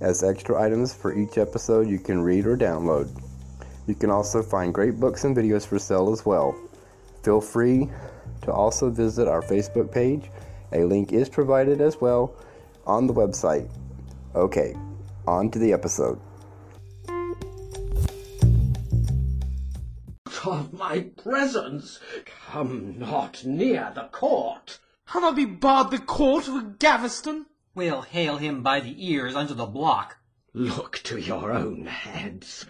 as extra items for each episode you can read or download. You can also find great books and videos for sale as well. Feel free to also visit our Facebook page. A link is provided as well on the website. Okay, on to the episode. Of my presence, come not near the court. How not be barred the court of Gaveston? We'll hale him by the ears under the block. Look to your own heads.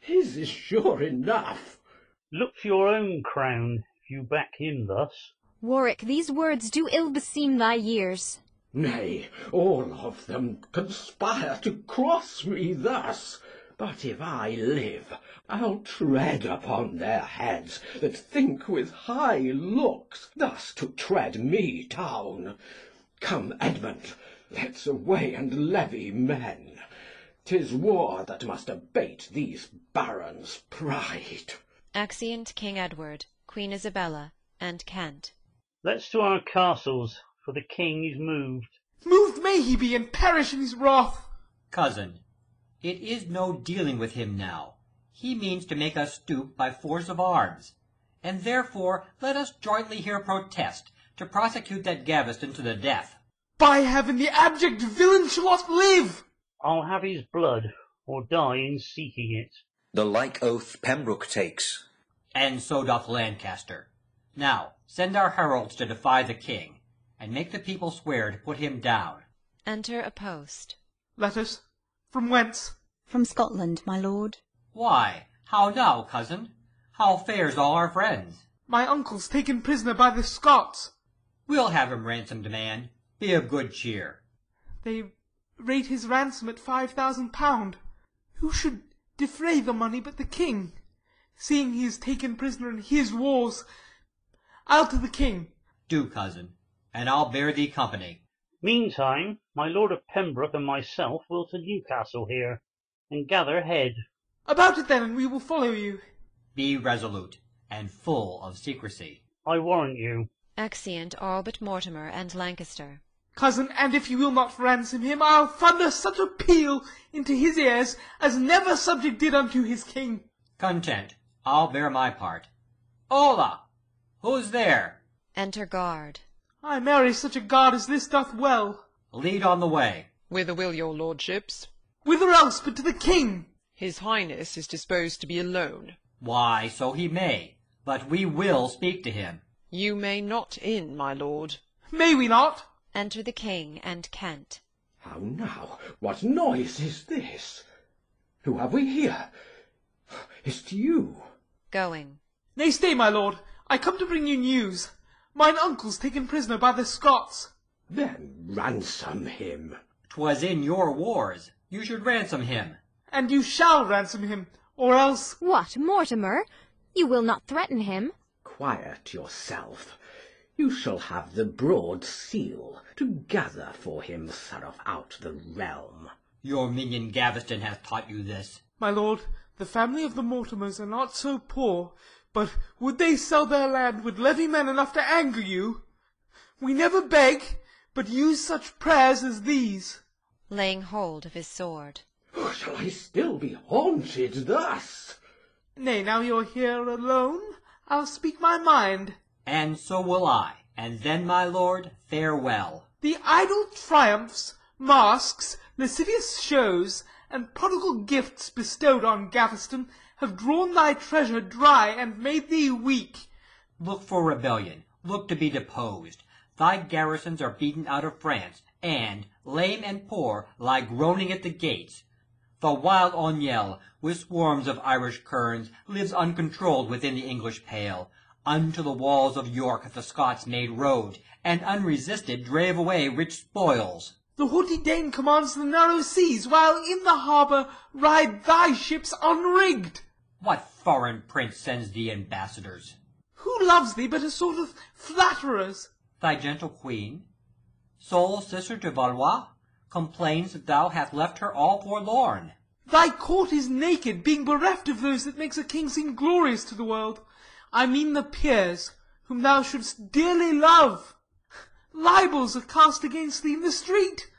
His is sure enough. Look to your own crown, if you back him thus. Warwick, these words do ill beseem thy years. Nay, all of them conspire to cross me thus. But if I live, I'll tread upon their heads that think with high looks thus to tread me down. Come, Edmund, let's away and levy men. 'Tis war that must abate these barons' pride. Exeunt King Edward, Queen Isabella, and Kent. Let's to our castles, for the king is moved. Moved may he be, and perish in his wrath. Cousin, it is no dealing with him now. He means to make us stoop by force of arms. And therefore let us jointly here protest, to prosecute that Gaveston to the death. By heaven, the abject villain shall not live. I'll have his blood, or die in seeking it. The like oath Pembroke takes. And so doth Lancaster. Now send our heralds to defy the king, and make the people swear to put him down. Enter a post. Letters? From whence? From Scotland, my lord. Why, how now, cousin? How fares all our friends? My uncle's taken prisoner by the Scots. We'll have him ransomed, man. Be of good cheer. They rate his ransom at five thousand pound. Who should defray the money but the king? Seeing he is taken prisoner in his wars, I'll to the king. Do, cousin, and I'll bear thee company. Meantime, my lord of Pembroke and myself will to Newcastle here, and gather head. About it then, and we will follow you. Be resolute, and full of secrecy. I warrant you. Exeunt all but Mortimer and Lancaster. Cousin, and if you will not ransom him, I'll thunder such a peal into his ears as never subject did unto his king. Content, I'll bear my part. Hola! Who's there? Enter guard. Ay, marry, such a guard as this doth well. Lead on the way. Whither will your lordships? Whither else but to the king? His highness is disposed to be alone. Why, so he may, but we will speak to him. You may not in, my lord. May we not? Enter the king and Kent. How now? What noise is this? Who have we here? Is't you? Going. Nay, stay, my lord. I come to bring you news. Mine uncle's taken prisoner by the Scots. Then ransom him. 'Twas in your wars. You should ransom him. And you shall ransom him, or else... What, Mortimer? You will not threaten him? Quiet yourself. You shall have the broad seal, to gather for him throughout the realm. Your minion Gaveston hath taught you this. My lord, the family of the Mortimers are not so poor, but would they sell their land, would levy men enough to anger you. We never beg, but use such prayers as these. Laying hold of his sword. Shall I still be haunted thus? Nay, now you're here alone, I'll speak my mind. And so will I, and then, my lord, farewell. The idle triumphs masks, lascivious shows, and prodigal gifts bestowed on Gaveston have drawn thy treasure dry and made thee weak. Look for rebellion, look to be deposed. Thy garrisons are beaten out of France, and, lame and poor, lie groaning at the gates. The wild O'Neill, with swarms of Irish kerns, lives uncontrolled within the English pale. Unto the walls of York the Scots made road, and unresisted drave away rich spoils. The haughty Dane commands the narrow seas, while in the harbour ride thy ships unrigged. What foreign prince sends thee ambassadors? Who loves thee but a sort of flatterers? Thy gentle queen, sole sister to Valois, complains that thou hast left her all forlorn. Thy court is naked, being bereft of those that makes a king seem glorious to the world. I mean the peers, whom thou shouldst dearly love. Libels are cast against thee in the street,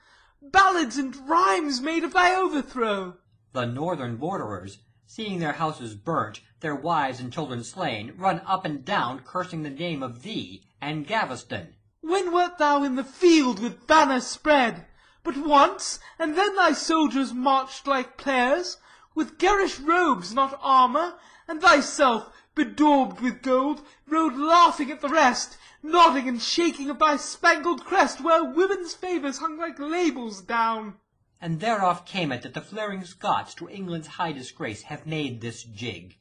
ballads and rhymes made of thy overthrow. The northern borderers, seeing their houses burnt, their wives and children slain, run up and down cursing the name of thee and Gaveston. When wert thou in the field with banner spread? But once, and then thy soldiers marched like players, with garish robes, not armour, and thyself, bedaubed with gold, rode laughing at the rest, nodding and shaking of thy spangled crest, where women's favours hung like labels down. And thereof came it that the flaring Scots to England's high disgrace have made this jig.